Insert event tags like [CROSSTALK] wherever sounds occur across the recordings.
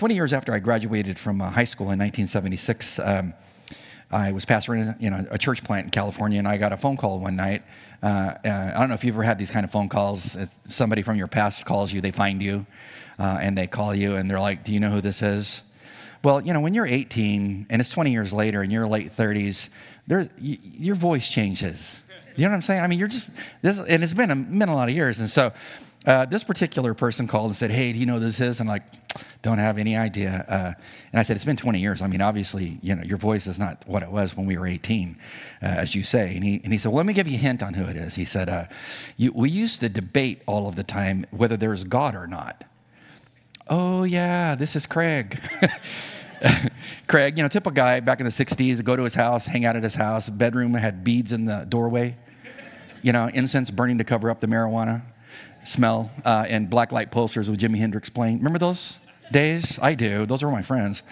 20 years after I graduated from uh, high school in 1976, um, I was pastoring you know, a church plant in California, and I got a phone call one night. Uh, uh, I don't know if you've ever had these kind of phone calls. If somebody from your past calls you, they find you, uh, and they call you, and they're like, "Do you know who this is?" Well, you know, when you're 18 and it's 20 years later, and you're late 30s, there, y- your voice changes. You know what I'm saying? I mean, you're just this, and it's been a, been a lot of years, and so uh, this particular person called and said, Hey, do you know who this is? I'm like, Don't have any idea. Uh, and I said, It's been 20 years. I mean, obviously, you know, your voice is not what it was when we were 18, uh, as you say. And he, and he said, Well, let me give you a hint on who it is. He said, uh, you, We used to debate all of the time whether there's God or not. Oh, yeah, this is Craig. [LAUGHS] Craig, you know, typical guy back in the 60s, go to his house, hang out at his house, bedroom had beads in the doorway, you know, incense burning to cover up the marijuana smell uh, and black light posters with Jimi Hendrix playing. Remember those days? I do. Those were my friends.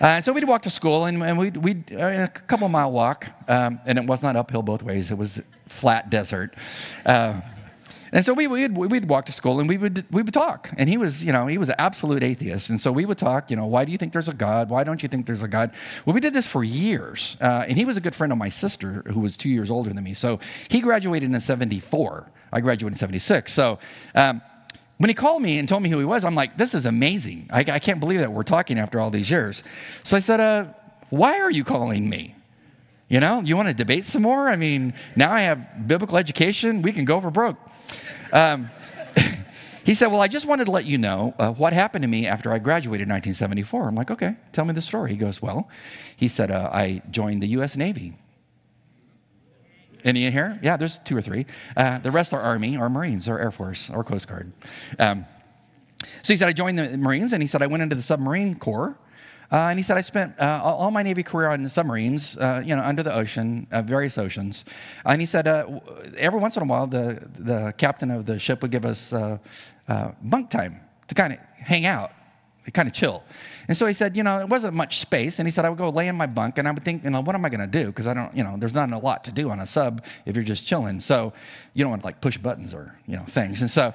Uh, so we'd walk to school and, and we'd, we'd uh, a couple mile walk, um, and it was not uphill both ways. It was flat desert. Uh, and so we, we'd, we'd walk to school and we would, we would talk. And he was, you know, he was an absolute atheist. And so we would talk, you know, why do you think there's a God? Why don't you think there's a God? Well, we did this for years. Uh, and he was a good friend of my sister who was two years older than me. So he graduated in 74. I graduated in 76. So um, when he called me and told me who he was, I'm like, this is amazing. I, I can't believe that we're talking after all these years. So I said, uh, why are you calling me? You know, you want to debate some more? I mean, now I have biblical education. We can go for broke. Um, [LAUGHS] he said, Well, I just wanted to let you know uh, what happened to me after I graduated in 1974. I'm like, Okay, tell me the story. He goes, Well, he said, uh, I joined the U.S. Navy. Any in here? Yeah, there's two or three. Uh, the rest are Army or Marines or Air Force or Coast Guard. Um, so he said, I joined the Marines, and he said, I went into the submarine corps. Uh, and he said, I spent uh, all my Navy career on submarines, uh, you know, under the ocean, uh, various oceans. And he said, uh, every once in a while, the, the captain of the ship would give us uh, bunk time to kind of hang out, kind of chill. And so he said, you know, it wasn't much space. And he said, I would go lay in my bunk and I would think, you know, what am I going to do? Because I don't, you know, there's not a lot to do on a sub if you're just chilling. So you don't want to like push buttons or, you know, things. And so,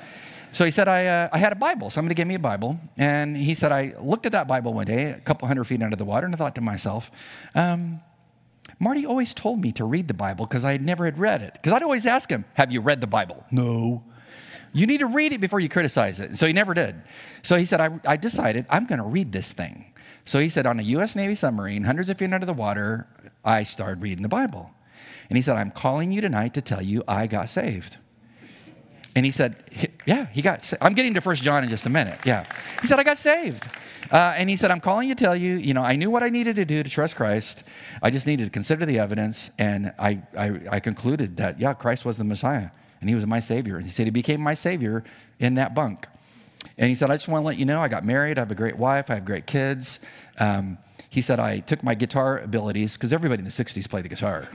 so he said, I, uh, I had a Bible. Somebody gave me a Bible. And he said, I looked at that Bible one day, a couple hundred feet under the water, and I thought to myself, um, Marty always told me to read the Bible because I never had read it. Because I'd always ask him, Have you read the Bible? No. You need to read it before you criticize it. So he never did. So he said, I, I decided I'm going to read this thing. So he said, on a U.S. Navy submarine, hundreds of feet under the water, I started reading the Bible. And he said, I'm calling you tonight to tell you I got saved. And he said, Yeah, he got. I'm getting to First John in just a minute. Yeah, he said I got saved, uh, and he said I'm calling you to tell you. You know, I knew what I needed to do to trust Christ. I just needed to consider the evidence, and I, I, I concluded that yeah, Christ was the Messiah, and He was my Savior. And he said He became my Savior in that bunk. And he said, I just want to let you know I got married. I have a great wife. I have great kids. Um, he said, I took my guitar abilities, because everybody in the 60s played the guitar,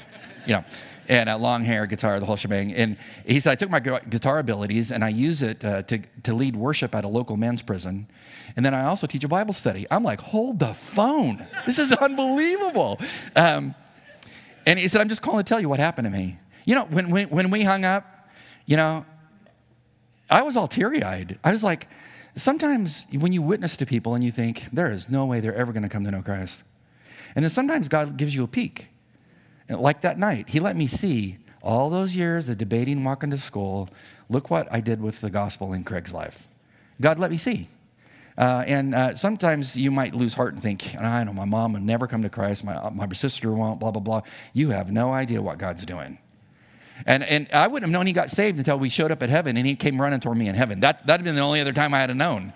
you know, and uh, long hair, guitar, the whole shebang. And he said, I took my guitar abilities and I use it uh, to, to lead worship at a local men's prison. And then I also teach a Bible study. I'm like, hold the phone. This is [LAUGHS] unbelievable. Um, and he said, I'm just calling to tell you what happened to me. You know, when, when, when we hung up, you know, I was all teary eyed. I was like, sometimes when you witness to people and you think, there is no way they're ever going to come to know Christ. And then sometimes God gives you a peek. Like that night, He let me see all those years of debating, walking to school. Look what I did with the gospel in Craig's life. God let me see. Uh, and uh, sometimes you might lose heart and think, I know my mom would never come to Christ, my, my sister won't, blah, blah, blah. You have no idea what God's doing. And, and I wouldn't have known he got saved until we showed up at heaven and he came running toward me in heaven. That, that'd been the only other time I had known.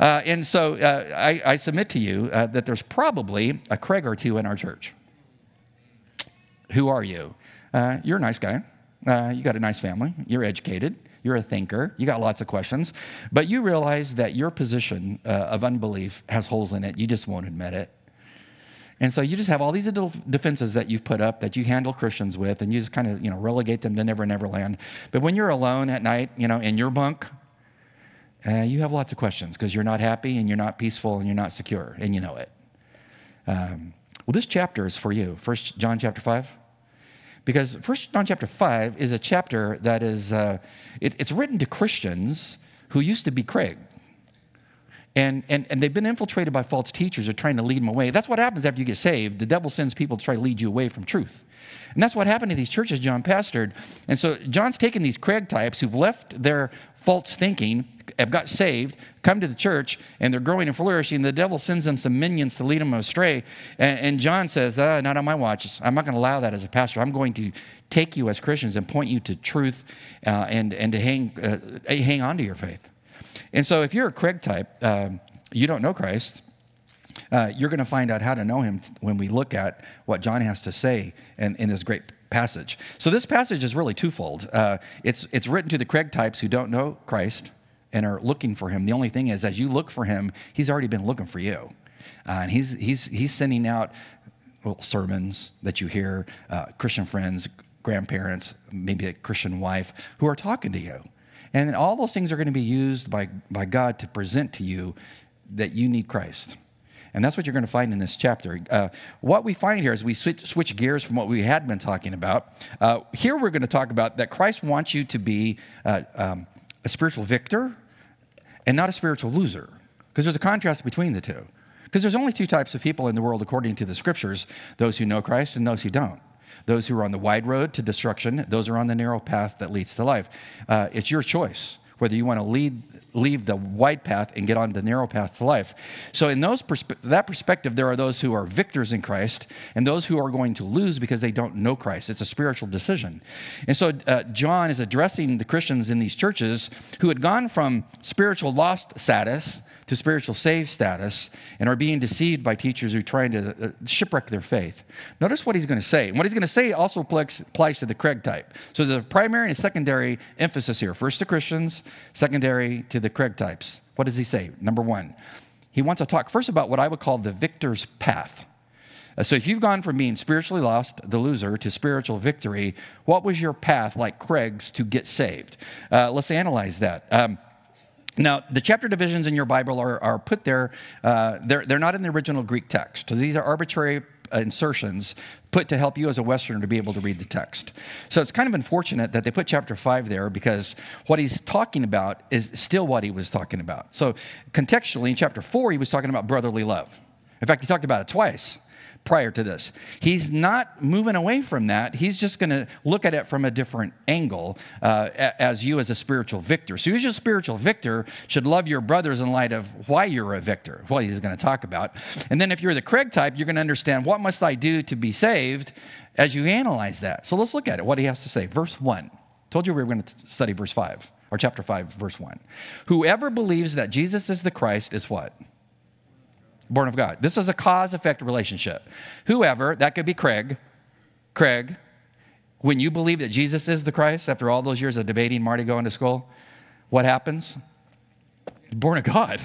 Uh, and so uh, I, I, submit to you uh, that there's probably a Craig or two in our church. Who are you? Uh, you're a nice guy. Uh, you got a nice family. You're educated. You're a thinker. You got lots of questions. But you realize that your position uh, of unbelief has holes in it. You just won't admit it. And so you just have all these little defenses that you've put up that you handle Christians with, and you just kind of, you know, relegate them to never, never land. But when you're alone at night, you know, in your bunk, uh, you have lots of questions because you're not happy and you're not peaceful and you're not secure, and you know it. Um, well, this chapter is for you. First John chapter 5. Because First John chapter 5 is a chapter that is, uh, it, it's written to Christians who used to be Craig. And, and, and they've been infiltrated by false teachers who are trying to lead them away. That's what happens after you get saved. The devil sends people to try to lead you away from truth. And that's what happened to these churches John pastored. And so John's taken these Craig types who've left their false thinking, have got saved, come to the church, and they're growing and flourishing. The devil sends them some minions to lead them astray. And, and John says, uh, Not on my watch. I'm not going to allow that as a pastor. I'm going to take you as Christians and point you to truth uh, and, and to hang, uh, hang on to your faith. And so if you're a Craig type, um, you don't know Christ. Uh, you're going to find out how to know him when we look at what John has to say in, in this great passage. So this passage is really twofold. Uh, it's, it's written to the Craig types who don't know Christ and are looking for him. The only thing is, as you look for him, he's already been looking for you. Uh, and he's, he's, he's sending out sermons that you hear, uh, Christian friends, grandparents, maybe a Christian wife who are talking to you. And all those things are going to be used by, by God to present to you that you need Christ. And that's what you're going to find in this chapter. Uh, what we find here is we switch, switch, gears from what we had been talking about. Uh, here we're going to talk about that Christ wants you to be uh, um, a spiritual victor and not a spiritual loser, because there's a contrast between the two. Because there's only two types of people in the world according to the scriptures those who know Christ and those who don't. Those who are on the wide road to destruction, those are on the narrow path that leads to life. Uh, it's your choice whether you want to lead, leave the wide path and get on the narrow path to life. So, in those perspe- that perspective, there are those who are victors in Christ and those who are going to lose because they don't know Christ. It's a spiritual decision. And so, uh, John is addressing the Christians in these churches who had gone from spiritual lost status to spiritual saved status and are being deceived by teachers who are trying to uh, shipwreck their faith. Notice what he's going to say. And what he's going to say also applies to the Craig type. So the primary and secondary emphasis here first to Christians, secondary to the Craig types. What does he say? Number one, he wants to talk first about what I would call the victor's path. Uh, so if you've gone from being spiritually lost, the loser, to spiritual victory, what was your path like Craig's to get saved? Uh, let's analyze that. Um, now, the chapter divisions in your Bible are, are put there, uh, they're, they're not in the original Greek text. These are arbitrary insertions put to help you as a Westerner to be able to read the text. So it's kind of unfortunate that they put chapter 5 there because what he's talking about is still what he was talking about. So contextually, in chapter 4, he was talking about brotherly love. In fact, he talked about it twice prior to this. He's not moving away from that. He's just going to look at it from a different angle uh, as you as a spiritual victor. So, as a spiritual victor should love your brothers in light of why you're a victor, what he's going to talk about. And then, if you're the Craig type, you're going to understand what must I do to be saved as you analyze that. So, let's look at it, what he has to say. Verse 1. Told you we were going to study verse 5, or chapter 5, verse 1. Whoever believes that Jesus is the Christ is what? Born of God. This is a cause effect relationship. Whoever, that could be Craig, Craig, when you believe that Jesus is the Christ after all those years of debating Marty going to school, what happens? You're born of God.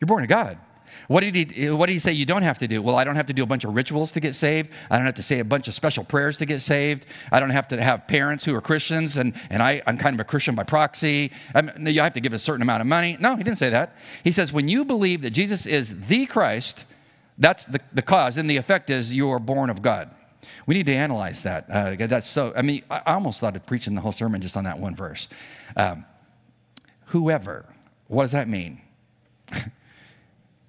You're born of God. What did, he, what did he say you don't have to do? Well, I don't have to do a bunch of rituals to get saved. I don't have to say a bunch of special prayers to get saved. I don't have to have parents who are Christians and, and I, I'm kind of a Christian by proxy. I'm, you have to give a certain amount of money. No, he didn't say that. He says, when you believe that Jesus is the Christ, that's the, the cause. And the effect is you are born of God. We need to analyze that. Uh, that's so, I mean, I almost thought of preaching the whole sermon just on that one verse. Um, whoever, what does that mean? [LAUGHS]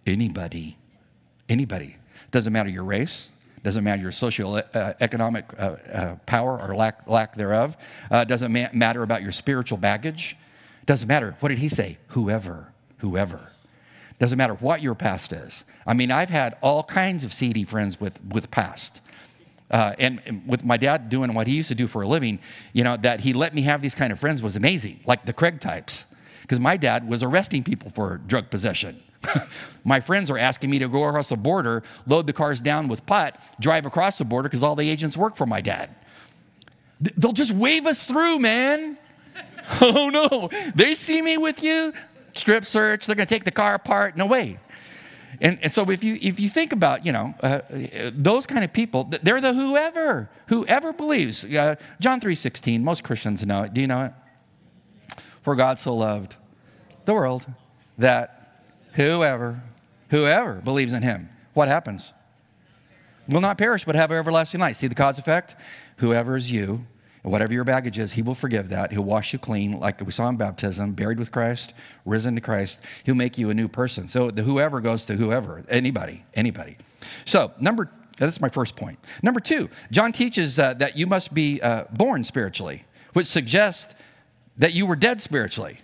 Anybody. Anybody. Doesn't matter your race, doesn't matter your social uh, economic uh, uh, power or lack, lack thereof, uh, doesn't ma- matter about your spiritual baggage, doesn't matter. What did he say? Whoever, whoever. Doesn't matter what your past is. I mean, I've had all kinds of seedy friends with, with past. Uh, and, and, with my dad doing what he used to do for a living, you know, that he let me have these kind of friends was amazing, like the Craig types. Because my dad was arresting people for drug possession. [LAUGHS] My friends are asking me to go across the border, load the cars down with pot, drive across the border because all the agents work for my dad. They'll just wave us through, man. [LAUGHS] oh no, they see me with you, strip search, they're going to take the car apart. No way. And, and so if you, if you think about, you know, uh, those kind of people, they're the whoever, whoever believes. Uh, John 3.16, most Christians know it. Do you know it? For God so loved the world that Whoever, whoever believes in him, what happens? Will not perish, but have everlasting life. See the cause effect? Whoever is you. whatever your baggage is, He will forgive that. He'll wash you clean, like we saw in baptism, buried with Christ, risen to Christ. He'll make you a new person. So the whoever goes to whoever, anybody, anybody. So, number that's my first point. Number two, John teaches uh, that you must be uh, born spiritually, which suggests that you were dead spiritually.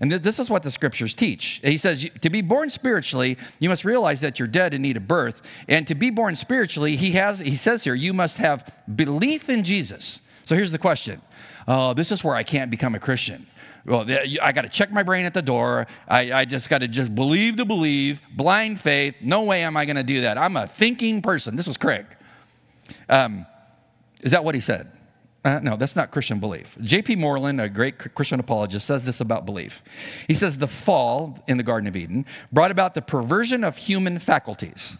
And th- this is what the scriptures teach. He says, to be born spiritually, you must realize that you're dead and need a birth. And to be born spiritually, he, has, he says here, you must have belief in Jesus. So here's the question Oh, this is where I can't become a Christian. Well, I got to check my brain at the door. I, I just got to just believe to believe, blind faith. No way am I going to do that. I'm a thinking person. This was Craig. Um, is that what he said? Uh, no, that's not Christian belief. J.P. Moreland, a great Christian apologist, says this about belief. He says the fall in the Garden of Eden brought about the perversion of human faculties,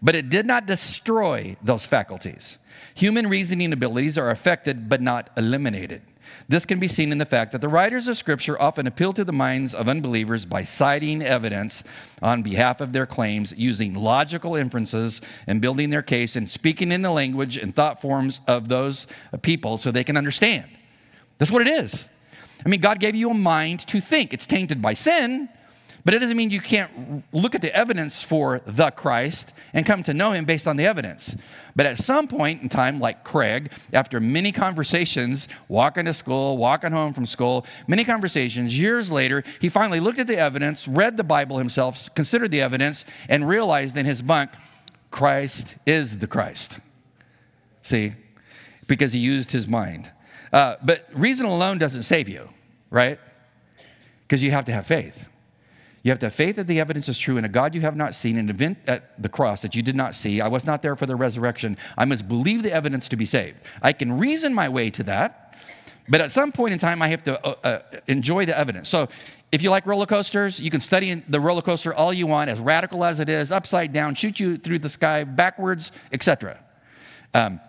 but it did not destroy those faculties. Human reasoning abilities are affected but not eliminated. This can be seen in the fact that the writers of Scripture often appeal to the minds of unbelievers by citing evidence on behalf of their claims, using logical inferences and building their case and speaking in the language and thought forms of those people so they can understand. That's what it is. I mean, God gave you a mind to think. It's tainted by sin, but it doesn't mean you can't look at the evidence for the Christ and come to know him based on the evidence. But at some point in time, like Craig, after many conversations, walking to school, walking home from school, many conversations, years later, he finally looked at the evidence, read the Bible himself, considered the evidence, and realized in his bunk, Christ is the Christ. See? Because he used his mind. Uh, but reason alone doesn't save you, right? Because you have to have faith. You have to have faith that the evidence is true in a God you have not seen, an event at the cross that you did not see. I was not there for the resurrection. I must believe the evidence to be saved. I can reason my way to that, but at some point in time, I have to uh, uh, enjoy the evidence. So if you like roller coasters, you can study the roller coaster all you want, as radical as it is, upside down, shoot you through the sky, backwards, etc. Um,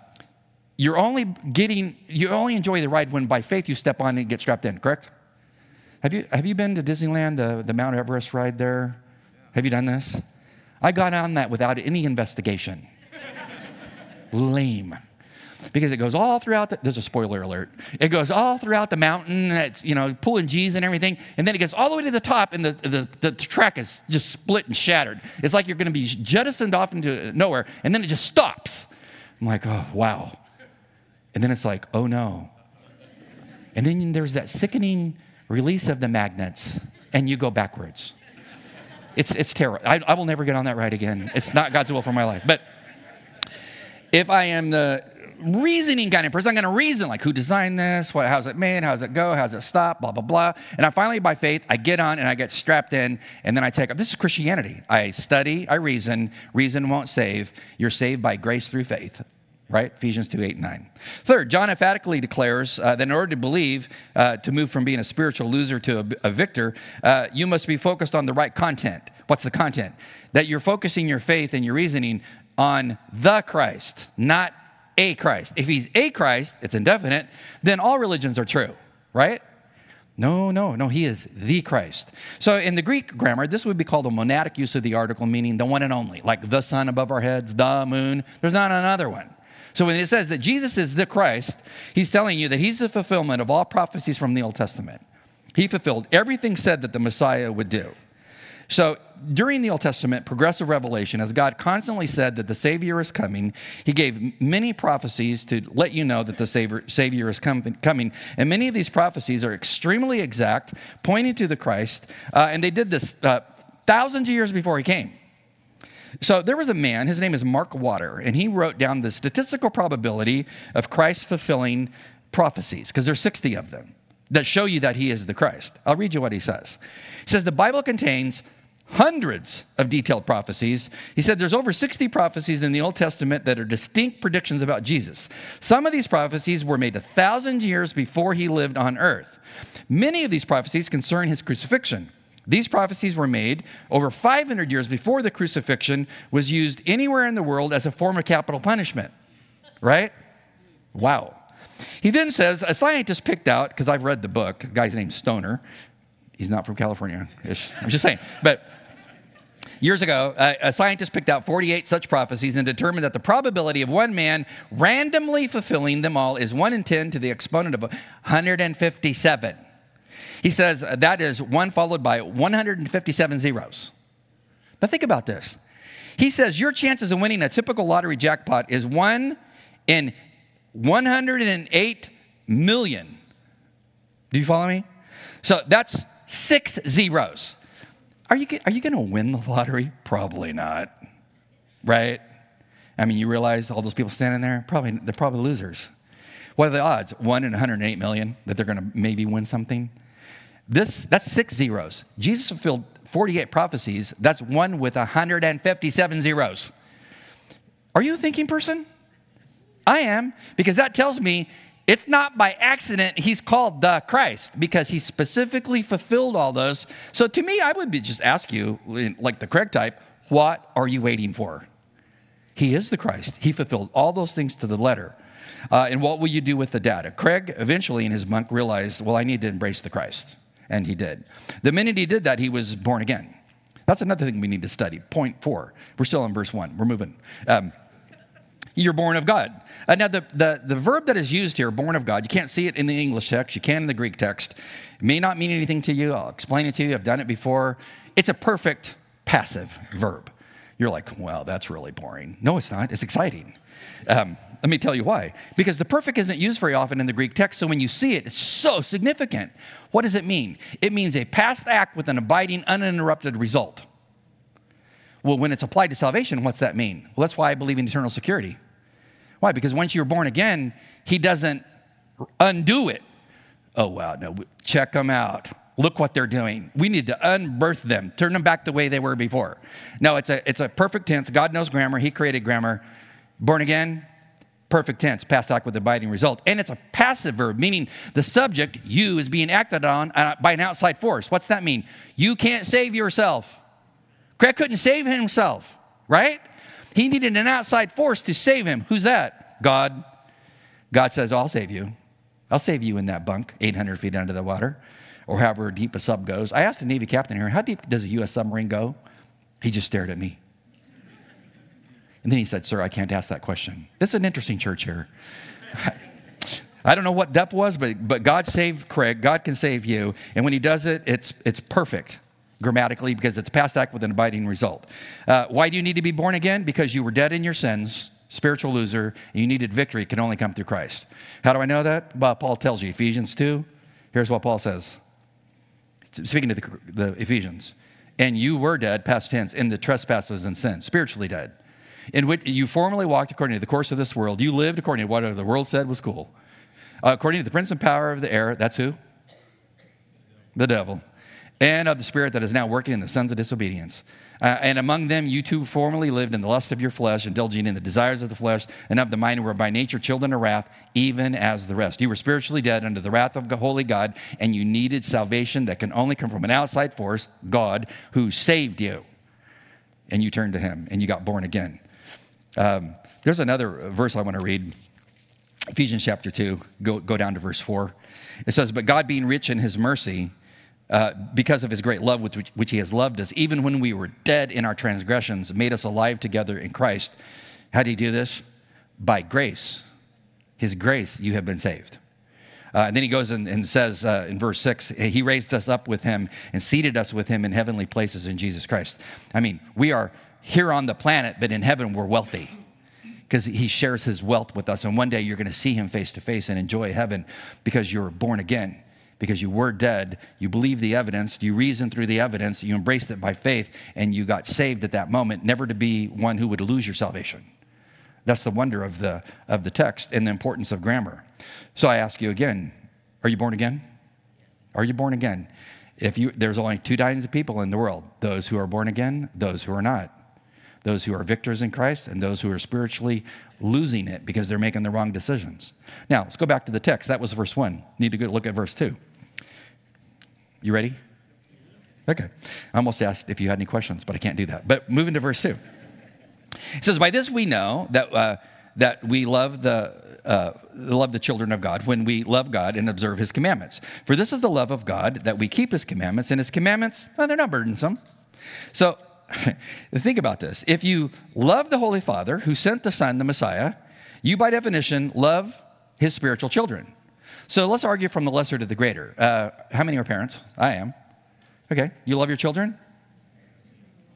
you're only getting, you only enjoy the ride when by faith you step on and get strapped in, correct? Have you, have you been to Disneyland, the, the Mount Everest ride there? Have you done this? I got on that without any investigation. [LAUGHS] Lame. Because it goes all throughout the, there's a spoiler alert. It goes all throughout the mountain, it's, you know, pulling G's and everything. And then it gets all the way to the top and the, the, the track is just split and shattered. It's like you're going to be jettisoned off into nowhere and then it just stops. I'm like, oh, wow. And then it's like, oh no. And then there's that sickening release of the magnets, and you go backwards. It's, it's terrible. I, I will never get on that ride again. It's not God's will for my life. But if I am the reasoning kind of person, I'm going to reason like who designed this, what, how's it made, how's it go, how's it stop, blah, blah, blah. And I finally, by faith, I get on and I get strapped in, and then I take up. This is Christianity. I study, I reason. Reason won't save. You're saved by grace through faith right? Ephesians 2 8 and 9. Third, John emphatically declares uh, that in order to believe, uh, to move from being a spiritual loser to a, a victor, uh, you must be focused on the right content. What's the content? That you're focusing your faith and your reasoning on the Christ, not a Christ. If he's a Christ, it's indefinite, then all religions are true, right? No, no, no, he is the Christ. So in the Greek grammar, this would be called a monadic use of the article, meaning the one and only, like the sun above our heads, the moon. There's not another one. So when it says that Jesus is the Christ, he's telling you that he's the fulfillment of all prophecies from the Old Testament. He fulfilled everything said that the Messiah would do. So during the Old Testament, progressive revelation, as God constantly said that the Savior is coming, He gave many prophecies to let you know that the Savior, Savior is com- coming. And many of these prophecies are extremely exact, pointing to the Christ. Uh, and they did this uh, thousands of years before He came. So there was a man, his name is Mark Water, and he wrote down the statistical probability of Christ fulfilling prophecies, because there's 60 of them that show you that he is the Christ. I'll read you what he says. He says the Bible contains hundreds of detailed prophecies. He said there's over 60 prophecies in the Old Testament that are distinct predictions about Jesus. Some of these prophecies were made a thousand years before he lived on earth. Many of these prophecies concern his crucifixion. These prophecies were made over 500 years before the crucifixion was used anywhere in the world as a form of capital punishment. Right? Wow. He then says a scientist picked out, because I've read the book, a guy's named Stoner. He's not from California. I'm just saying. But Years ago, a, a scientist picked out 48 such prophecies and determined that the probability of one man randomly fulfilling them all is 1 in 10 to the exponent of 157. He says uh, that is 1 followed by 157 zeros. Now think about this. He says your chances of winning a typical lottery jackpot is 1 in 108 million. Do you follow me? So that's six zeros. Are you, are you going to win the lottery? Probably not. Right? I mean, you realize all those people standing there? Probably, they're probably losers. What are the odds? One in 108 million that they're going to maybe win something? This, that's six zeros. Jesus fulfilled 48 prophecies. That's one with 157 zeros. Are you a thinking person? I am, because that tells me it's not by accident he's called the Christ because he specifically fulfilled all those. So to me, I would be just ask you, like the Craig type, what are you waiting for? He is the Christ. He fulfilled all those things to the letter. Uh, and what will you do with the data? Craig eventually in his monk realized, well, I need to embrace the Christ. And he did. The minute he did that, he was born again. That's another thing we need to study. Point four. We're still in verse one. We're moving. Um, you're born of God. Uh, now, the, the, the verb that is used here, born of God, you can't see it in the English text, you can in the Greek text. It may not mean anything to you. I'll explain it to you. I've done it before. It's a perfect passive verb. You're like, well, that's really boring. No, it's not. It's exciting. Um, let me tell you why. Because the perfect isn't used very often in the Greek text, so when you see it, it's so significant. What does it mean? It means a past act with an abiding, uninterrupted result. Well, when it's applied to salvation, what's that mean? Well, that's why I believe in eternal security. Why? Because once you're born again, He doesn't undo it. Oh, wow, no, check them out. Look what they're doing. We need to unbirth them, turn them back the way they were before. No, it's a, it's a perfect tense. God knows grammar, He created grammar. Born again, perfect tense, past act with abiding result. And it's a passive verb, meaning the subject, you, is being acted on uh, by an outside force. What's that mean? You can't save yourself. Craig couldn't save himself, right? He needed an outside force to save him. Who's that? God. God says, I'll save you. I'll save you in that bunk, 800 feet under the water, or however deep a sub goes. I asked a Navy captain here, how deep does a U.S. submarine go? He just stared at me. And then he said, Sir, I can't ask that question. This is an interesting church here. [LAUGHS] I don't know what depth was, but, but God saved Craig. God can save you. And when he does it, it's, it's perfect grammatically because it's past act with an abiding result. Uh, why do you need to be born again? Because you were dead in your sins, spiritual loser, and you needed victory. It can only come through Christ. How do I know that? Well, Paul tells you, Ephesians 2. Here's what Paul says. Speaking to the, the Ephesians. And you were dead, past tense, in the trespasses and sins, spiritually dead, in which you formerly walked according to the course of this world. You lived according to whatever the world said was cool. According to the prince and power of the air, that's who? The devil and of the spirit that is now working in the sons of disobedience. Uh, and among them, you too formerly lived in the lust of your flesh, indulging in the desires of the flesh and of the mind, who were by nature children of wrath, even as the rest. You were spiritually dead under the wrath of the holy God, and you needed salvation that can only come from an outside force, God, who saved you. And you turned to him, and you got born again. Um, there's another verse I want to read. Ephesians chapter 2, go, go down to verse 4. It says, But God being rich in his mercy, uh, because of his great love with which, which, he has loved us, even when we were dead in our transgressions, made us alive together in Christ. How did he do this? By grace. His grace, you have been saved. Uh, and then he goes and, and says uh, in verse 6 he raised us up with him and seated us with him in heavenly places in Jesus Christ. I mean, we are here on the planet, but in heaven we're wealthy because he shares his wealth with us. And one day you're going to see him face to face and enjoy heaven because you're born again because you were dead. You believed the evidence, you reasoned through the evidence, you embraced it by faith, and you got saved at that moment, never to be one who would lose your salvation. That's the wonder of the, of the text and the importance of grammar. So I ask you again are you born again? Are you born again? If you, there's only two kinds of people in the world those who are born again, those who are not. Those who are victors in Christ and those who are spiritually losing it because they're making the wrong decisions. Now, let's go back to the text. That was verse one. Need to go look at verse two. You ready? Okay. I almost asked if you had any questions, but I can't do that. But moving to verse 2. It says, By this we know that, uh, that we love the, uh, love the children of God when we love God and observe his commandments. For this is the love of God that we keep his commandments, and his commandments, well, they're not burdensome. So, [LAUGHS] think about this. If you love the Holy Father who sent the Son, the Messiah, you by definition love his spiritual children. So let's argue from the lesser to the greater. Uh, how many are parents? I am. Okay, you love your children?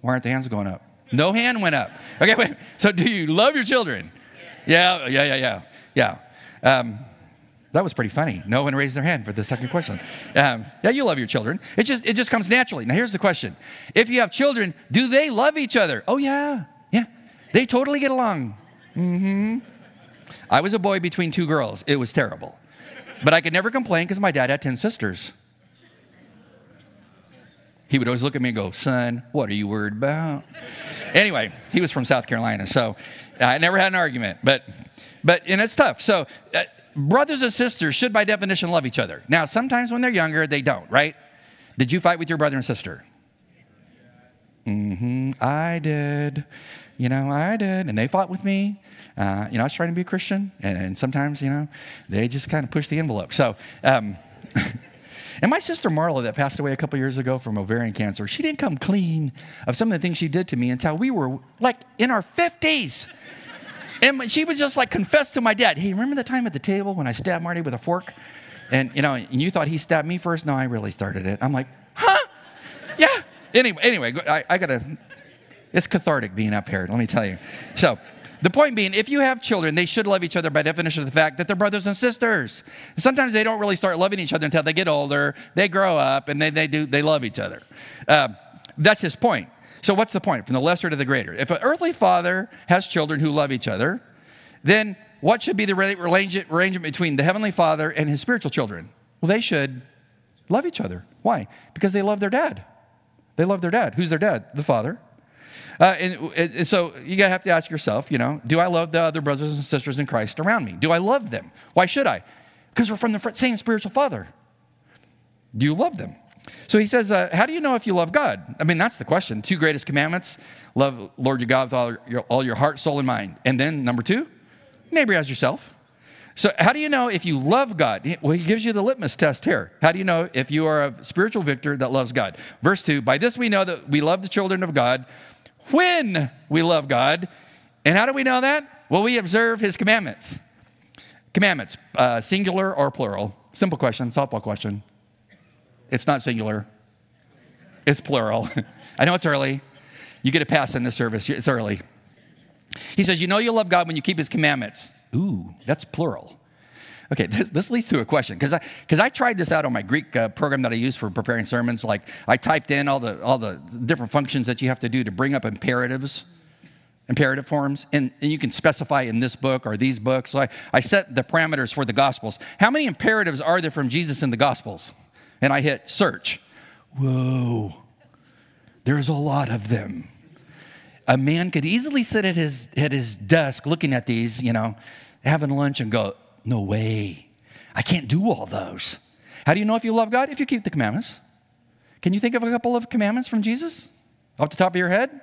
Why aren't the hands going up? No hand went up. Okay, wait. So do you love your children? Yeah, yeah, yeah, yeah, yeah. Um, that was pretty funny. No one raised their hand for the second question. Um, yeah, you love your children. It just it just comes naturally. Now here's the question: If you have children, do they love each other? Oh yeah, yeah. They totally get along. Mm-hmm. I was a boy between two girls. It was terrible, but I could never complain because my dad had ten sisters. He would always look at me and go, "Son, what are you worried about?" anyway, he was from South Carolina, so I never had an argument. But but and it's tough. So. Uh, brothers and sisters should, by definition, love each other. Now, sometimes when they're younger, they don't, right? Did you fight with your brother and sister? Mm-hmm. I did. You know, I did. And they fought with me. Uh, you know, I was trying to be a Christian. And, and sometimes, you know, they just kind of push the envelope. So, um, [LAUGHS] and my sister Marla, that passed away a couple years ago from ovarian cancer, she didn't come clean of some of the things she did to me until we were like in our 50s. And she would just like confess to my dad, hey, remember the time at the table when I stabbed Marty with a fork? And, you know, and you thought he stabbed me first? No, I really started it. I'm like. Anyway, anyway, I, I gotta, it's cathartic being up here, let me tell you. So, the point being, if you have children, they should love each other by definition of the fact that they're brothers and sisters. Sometimes they don't really start loving each other until they get older, they grow up, and they, they do they love each other. Uh, that's his point. So, what's the point? From the lesser to the greater. If an earthly father has children who love each other, then what should be the arrangement between the heavenly father and his spiritual children? Well, they should love each other. Why? Because they love their dad. They love their dad. Who's their dad? The father. Uh, and, and, so you have to ask yourself, you know, do I love the other brothers and sisters in Christ around me? Do I love them? Why should I? Because we're from the same spiritual father. Do you love them? So he says, uh, How do you know if you love God? I mean, that's the question. Two greatest commandments love Lord your God with all your, all your heart, soul, and mind. And then number two, neighbor as yourself. So, how do you know if you love God? Well, he gives you the litmus test here. How do you know if you are a spiritual victor that loves God? Verse 2 By this we know that we love the children of God when we love God. And how do we know that? Well, we observe his commandments. Commandments, uh, singular or plural? Simple question, softball question. It's not singular, it's plural. [LAUGHS] I know it's early. You get a pass in this service, it's early. He says, You know you love God when you keep his commandments. Ooh, that's plural. Okay, [LAUGHS] this, this leads to a question because I because I tried this out on my Greek uh, program that I use for preparing sermons. Like I typed in all the all the different functions that you have to do to bring up imperatives, imperative forms, and, and you can specify in this book or these books. So I, I set the parameters for the Gospels. How many imperatives are there from Jesus in the Gospels? and I hit search. Whoa, there's a lot of them. A man could easily sit at his, at his desk looking at these, you know, having lunch and go, No way, I can't do all those. How do you know if you love God? If you keep the commandments. Can you think of a couple of commandments from Jesus off the top of your head?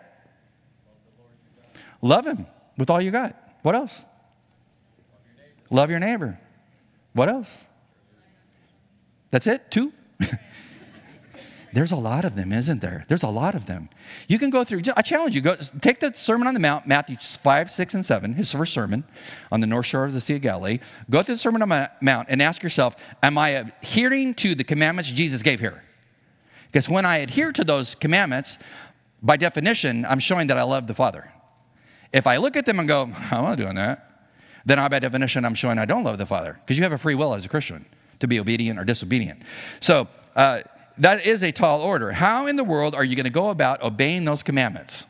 Love him with all you got. What else? Love your neighbor. What else? That's it? Two? [LAUGHS] There's a lot of them, isn't there? There's a lot of them. You can go through, I challenge you, go take the Sermon on the Mount, Matthew 5, 6, and 7, his first sermon on the north shore of the Sea of Galilee. Go through the Sermon on the Mount and ask yourself, am I adhering to the commandments Jesus gave here? Because when I adhere to those commandments, by definition, I'm showing that I love the Father. If I look at them and go, I'm not doing that, then I, by definition, I'm showing I don't love the Father. Because you have a free will as a Christian to be obedient or disobedient. So uh, that is a tall order. How in the world are you going to go about obeying those commandments?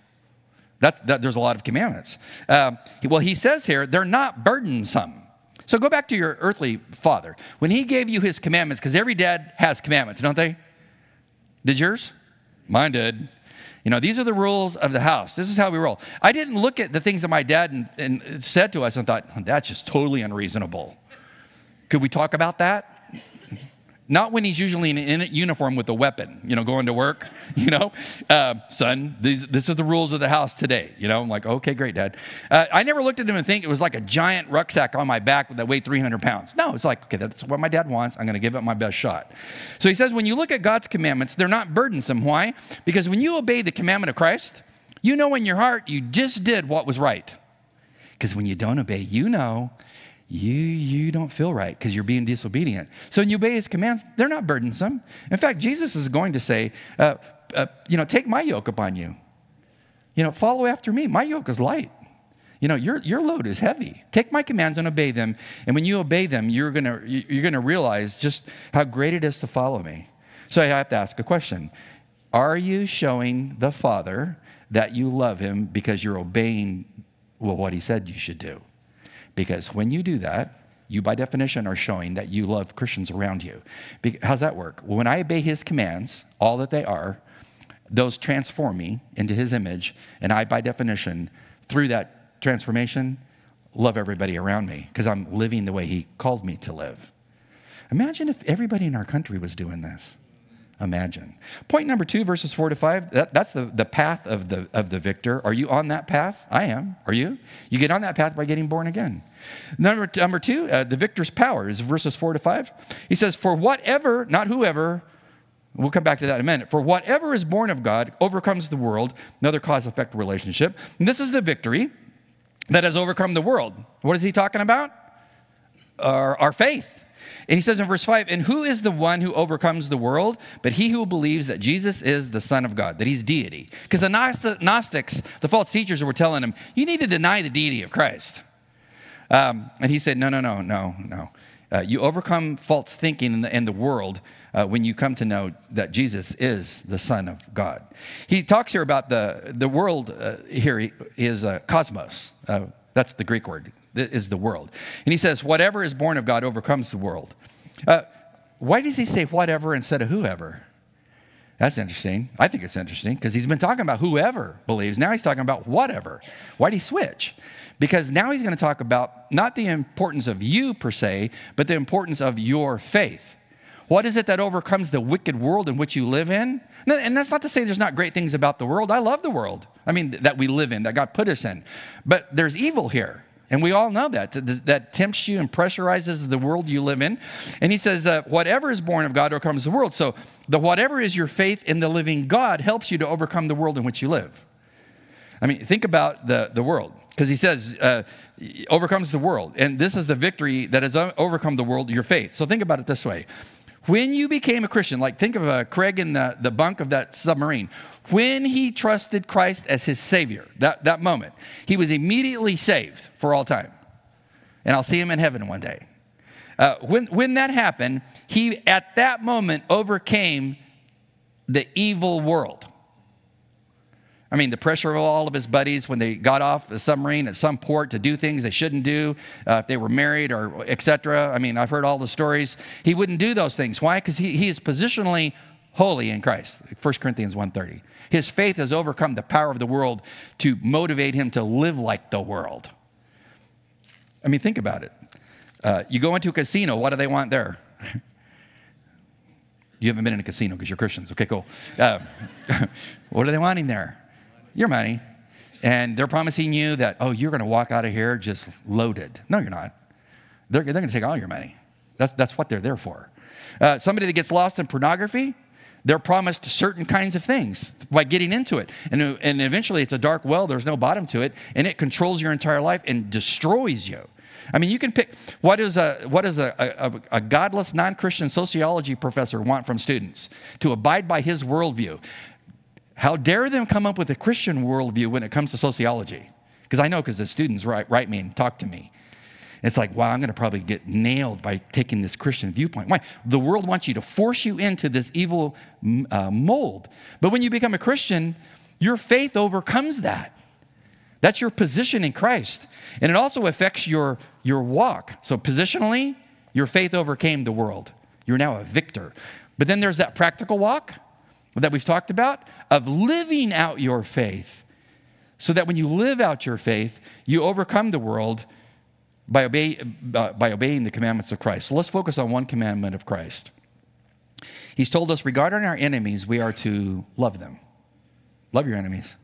That's, that, there's a lot of commandments. Uh, well, he says here, they're not burdensome. So go back to your earthly father. When he gave you his commandments, because every dad has commandments, don't they? Did yours? Mine did. You know, these are the rules of the house. This is how we roll. I didn't look at the things that my dad and, and said to us and thought, that's just totally unreasonable. Could we talk about that? Not when he's usually in, in uniform with a weapon, you know, going to work, [LAUGHS] you know. Uh, son, these, this is the rules of the house today, you know. I'm like, okay, great, Dad. Uh, I never looked at him and think it was like a giant rucksack on my back that weighed 300 pounds. No, it's like, okay, that's what my dad wants. I'm going to give it my best shot. So he says, when you look at God's commandments, they're not burdensome. Why? Because when you obey the commandment of Christ, You know in your heart you just did what was right. Because when you don't obey, you know you, you don't feel right because you're being disobedient. So when you obey his commands, they're not burdensome. In fact, Jesus is going to say, uh, uh, you know, take my yoke upon you. You know, follow after me. My yoke is light. You know, your, your load is heavy. Take my commands and obey them. And when you obey them, you're going to you're going to realize just how great it is to follow me. So I have to ask a question Are you showing the Father that you love him because you're obeying well, what he said you should do? Because when you do that, you by definition are showing that you love Christians around you. How's that work? Well, when I obey his commands, all that they are, those transform me into his image, and I by definition, through that transformation, love everybody around me because I'm living the way he called me to live. Imagine if everybody in our country was doing this imagine. Point number two, verses four to five, that, that's the, the path of the, of the victor. Are you on that path? I am. Are you? You get on that path by getting born again. Number, number two, uh, the victor's power is verses four to five. He says, For whatever, not whoever, we'll come back to that in a minute, for whatever is born of God overcomes the world, another cause effect relationship. And this is the victory that has overcome the world. What is he talking about? Our, our faith. And he says in verse 5, And who is the one who overcomes the world? But he who believes that Jesus is the Son of God, that he's deity. Because the Gnostics, the false teachers, were telling him, You need to deny the deity of Christ. Um, and he said, No, no, no, no, no. Uh, you overcome false thinking in the, in the world uh, when you come to know that Jesus is the Son of God. He talks here about the, the world uh, here is cosmos. Uh, that's the Greek word is the world. And he says, whatever is born of God overcomes the world. Uh, why does he say whatever instead of whoever? That's interesting. I think it's interesting because he's been talking about whoever believes. Now he's talking about whatever. Why did he switch? Because now he's going to talk about not the importance of you per se, but the importance of your faith. What is it that overcomes the wicked world in which you live in? And that's not to say there's not great things about the world. I love the world. I mean, that we live in, that God put us in. But there's evil here. And we all know that, that, tempts you and pressurizes the world you live in. And he says, uh, whatever is born of God overcomes the world. So the whatever is your faith in the living God helps you to overcome the world in which you live. I mean, think about the, the world. Because he says, uh, overcomes the world. And this is the victory that has overcome the world, your faith. So think about it this way. When you became a Christian, like think of uh, Craig in the, the bunk of that submarine. When he trusted Christ as his Savior, that, that moment, he was immediately saved for all time. And I'll see him in heaven one day. Uh, when, when that happened, he at that moment overcame the evil world. I mean, the pressure of all of his buddies when they got off the submarine at some port to do things they shouldn't do, uh, if they were married or etc. I mean, I've heard all the stories. He wouldn't do those things. Why? Because he, he is positionally holy in Christ. 1 Corinthians 1.30. His faith has overcome the power of the world to motivate him to live like the world. I mean, think about it. Uh, you go into a casino, what do they want there? [LAUGHS] you haven't been in a casino because you're Christians. Okay, cool. Uh, [LAUGHS] what are they wanting there? Your money. And they're promising you that, oh, you're going to walk out of here just loaded. No, you're not. They're, they're going to take all your money. That's, that's what they're there for. Uh, somebody that gets lost in pornography, they're promised certain kinds of things by getting into it. And, and eventually it's a dark well, there's no bottom to it, and it controls your entire life and destroys you. I mean, you can pick what is a, what does a, a, a godless non Christian sociology professor want from students? To abide by his worldview. How dare them come up with a Christian worldview when it comes to sociology? Because I know because the students write, write me and talk to me. It's like, wow, I'm going to probably get nailed by taking this Christian viewpoint. Why? The world wants you to force you into this evil uh, mold. But when you become a Christian, your faith overcomes that. That's your position in Christ. And it also affects your, your walk. So, positionally, your faith overcame the world. You're now a victor. But then there's that practical walk that we've talked about of living out your faith so that when you live out your faith, you overcome the world by, obey, uh, by obeying the commandments of Christ. So let's focus on one commandment of Christ. He's told us regarding our enemies, we are to love them. Love your enemies.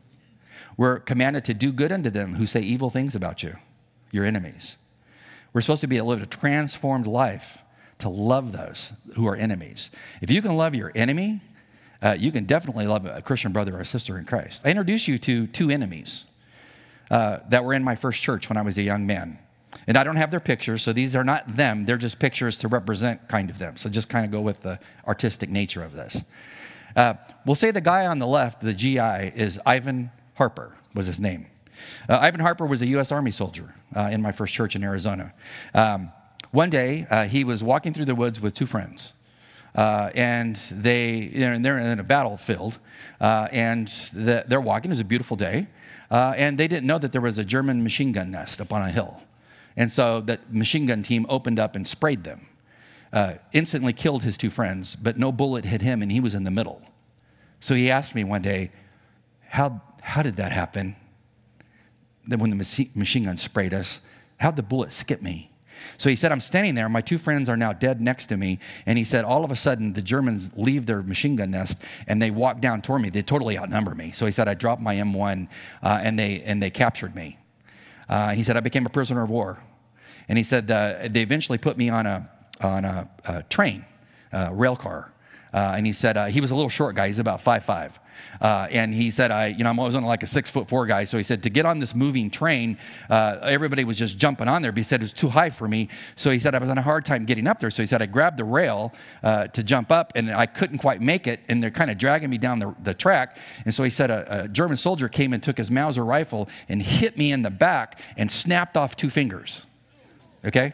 We're commanded to do good unto them who say evil things about you, your enemies. We're supposed to be able to live a transformed life to love those who are enemies. If you can love your enemy, uh, you can definitely love a Christian brother or sister in Christ. I introduce you to two enemies uh, that were in my first church when I was a young man. And I don't have their pictures, so these are not them. They're just pictures to represent kind of them. So just kind of go with the artistic nature of this. Uh, we'll say the guy on the left, the GI, is Ivan Harper, was his name. Uh, Ivan Harper was a U.S. Army soldier uh, in my first church in Arizona. Um, one day, uh, he was walking through the woods with two friends. Uh, and they, you know, they're in a battlefield, uh, and the, they're walking. It was a beautiful day, and they didn't know that there was a German machine gun nest up on a hill. And so that machine gun team opened up and sprayed them. Uh, instantly killed his two friends, but no bullet hit him, and he was in the middle. So he asked me one day, How, how did that happen? Then when the machine gun sprayed us, how'd the bullet skip me? So he said, I'm standing there. My two friends are now dead next to me. And he said, all of a sudden, the Germans leave their machine gun nest and they walk down toward me. They totally outnumber me. So he said, I dropped my M1 uh, and, they, and they captured me. Uh, he said, I became a prisoner of war. And he said, uh, they eventually put me on a, on a, a train, a rail car. Uh, and he said uh, he was a little short guy. He's about five five, uh, and he said, "I, you know, I'm always on like a six foot four guy." So he said to get on this moving train, uh, everybody was just jumping on there. But he said it was too high for me. So he said I was on a hard time getting up there. So he said I grabbed the rail uh, to jump up, and I couldn't quite make it. And they're kind of dragging me down the, the track. And so he said a, a German soldier came and took his Mauser rifle and hit me in the back and snapped off two fingers. Okay,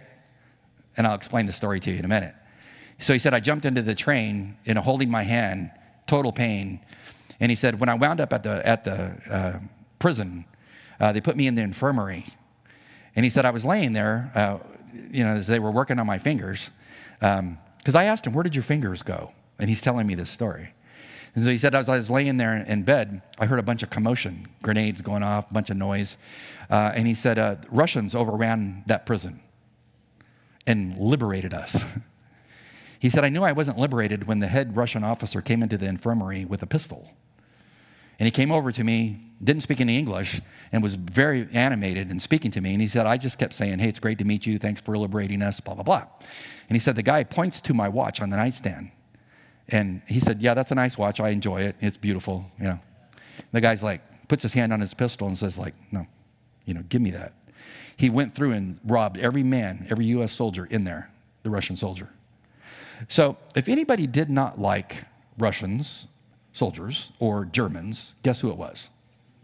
and I'll explain the story to you in a minute. So he said, I jumped into the train, you know, holding my hand, total pain. And he said, when I wound up at the, at the uh, prison, uh, they put me in the infirmary. And he said, I was laying there, uh, you know, as they were working on my fingers. Because um, I asked him, Where did your fingers go? And he's telling me this story. And so he said, as I was laying there in bed, I heard a bunch of commotion, grenades going off, a bunch of noise. Uh, and he said, uh, Russians overran that prison and liberated us. [LAUGHS] He said, I knew I wasn't liberated when the head Russian officer came into the infirmary with a pistol. And he came over to me, didn't speak any English, and was very animated and speaking to me. And he said, I just kept saying, Hey, it's great to meet you. Thanks for liberating us, blah, blah, blah. And he said, The guy points to my watch on the nightstand. And he said, Yeah, that's a nice watch. I enjoy it. It's beautiful, you know. The guy's like, puts his hand on his pistol and says, like, no, you know, give me that. He went through and robbed every man, every U.S. soldier in there, the Russian soldier. So, if anybody did not like Russians, soldiers, or Germans, guess who it was?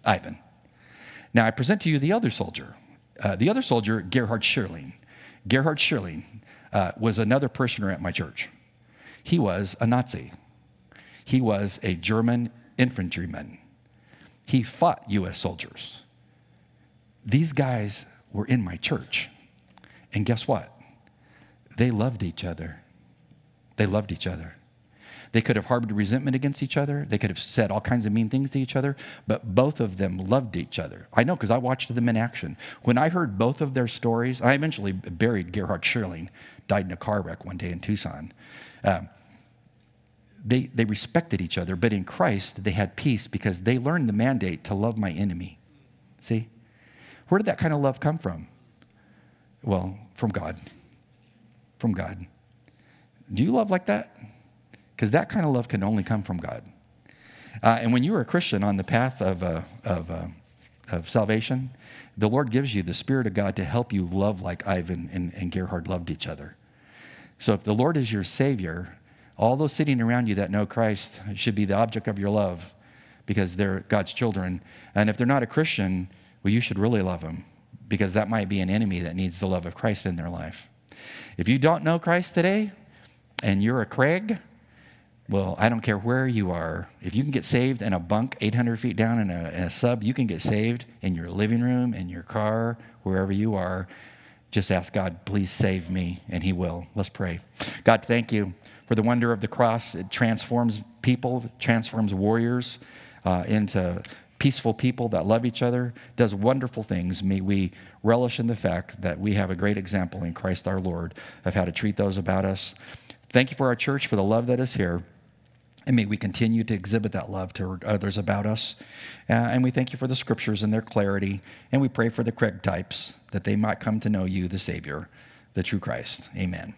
Ivan. Now, I present to you the other soldier. Uh, the other soldier, Gerhard Schierling. Gerhard Schierling uh, was another parishioner at my church. He was a Nazi. He was a German infantryman. He fought U.S. soldiers. These guys were in my church. And guess what? They loved each other. They loved each other. They could have harbored resentment against each other. They could have said all kinds of mean things to each other, but both of them loved each other. I know because I watched them in action. When I heard both of their stories, I eventually buried Gerhard Schierling, died in a car wreck one day in Tucson. Um, they, they respected each other, but in Christ, they had peace because they learned the mandate to love my enemy. See? Where did that kind of love come from? Well, from God. From God. Do you love like that? Because that kind of love can only come from God. Uh, and when you are a Christian on the path of, uh, of, uh, of salvation, the Lord gives you the Spirit of God to help you love like Ivan and, and Gerhard loved each other. So if the Lord is your Savior, all those sitting around you that know Christ should be the object of your love because they're God's children. And if they're not a Christian, well, you should really love them because that might be an enemy that needs the love of Christ in their life. If you don't know Christ today, and you're a Craig, well, I don't care where you are. If you can get saved in a bunk 800 feet down in a, in a, sub, you can get saved in your living room, in your car, wherever you are. Just ask God, please save me, and He will. Let's pray. God, thank you for the wonder of the cross. It transforms people, transforms warriors uh, into peaceful people that love each other, does wonderful things. May we relish in the fact that we have a great example in Christ our Lord of how to treat those about us. Thank you for our church, for the love that is here. And may we continue to exhibit that love to others about us. Uh, and we thank you for the scriptures and their clarity. And we pray for the Craig types that they might come to know you, the Savior, the true Christ. Amen.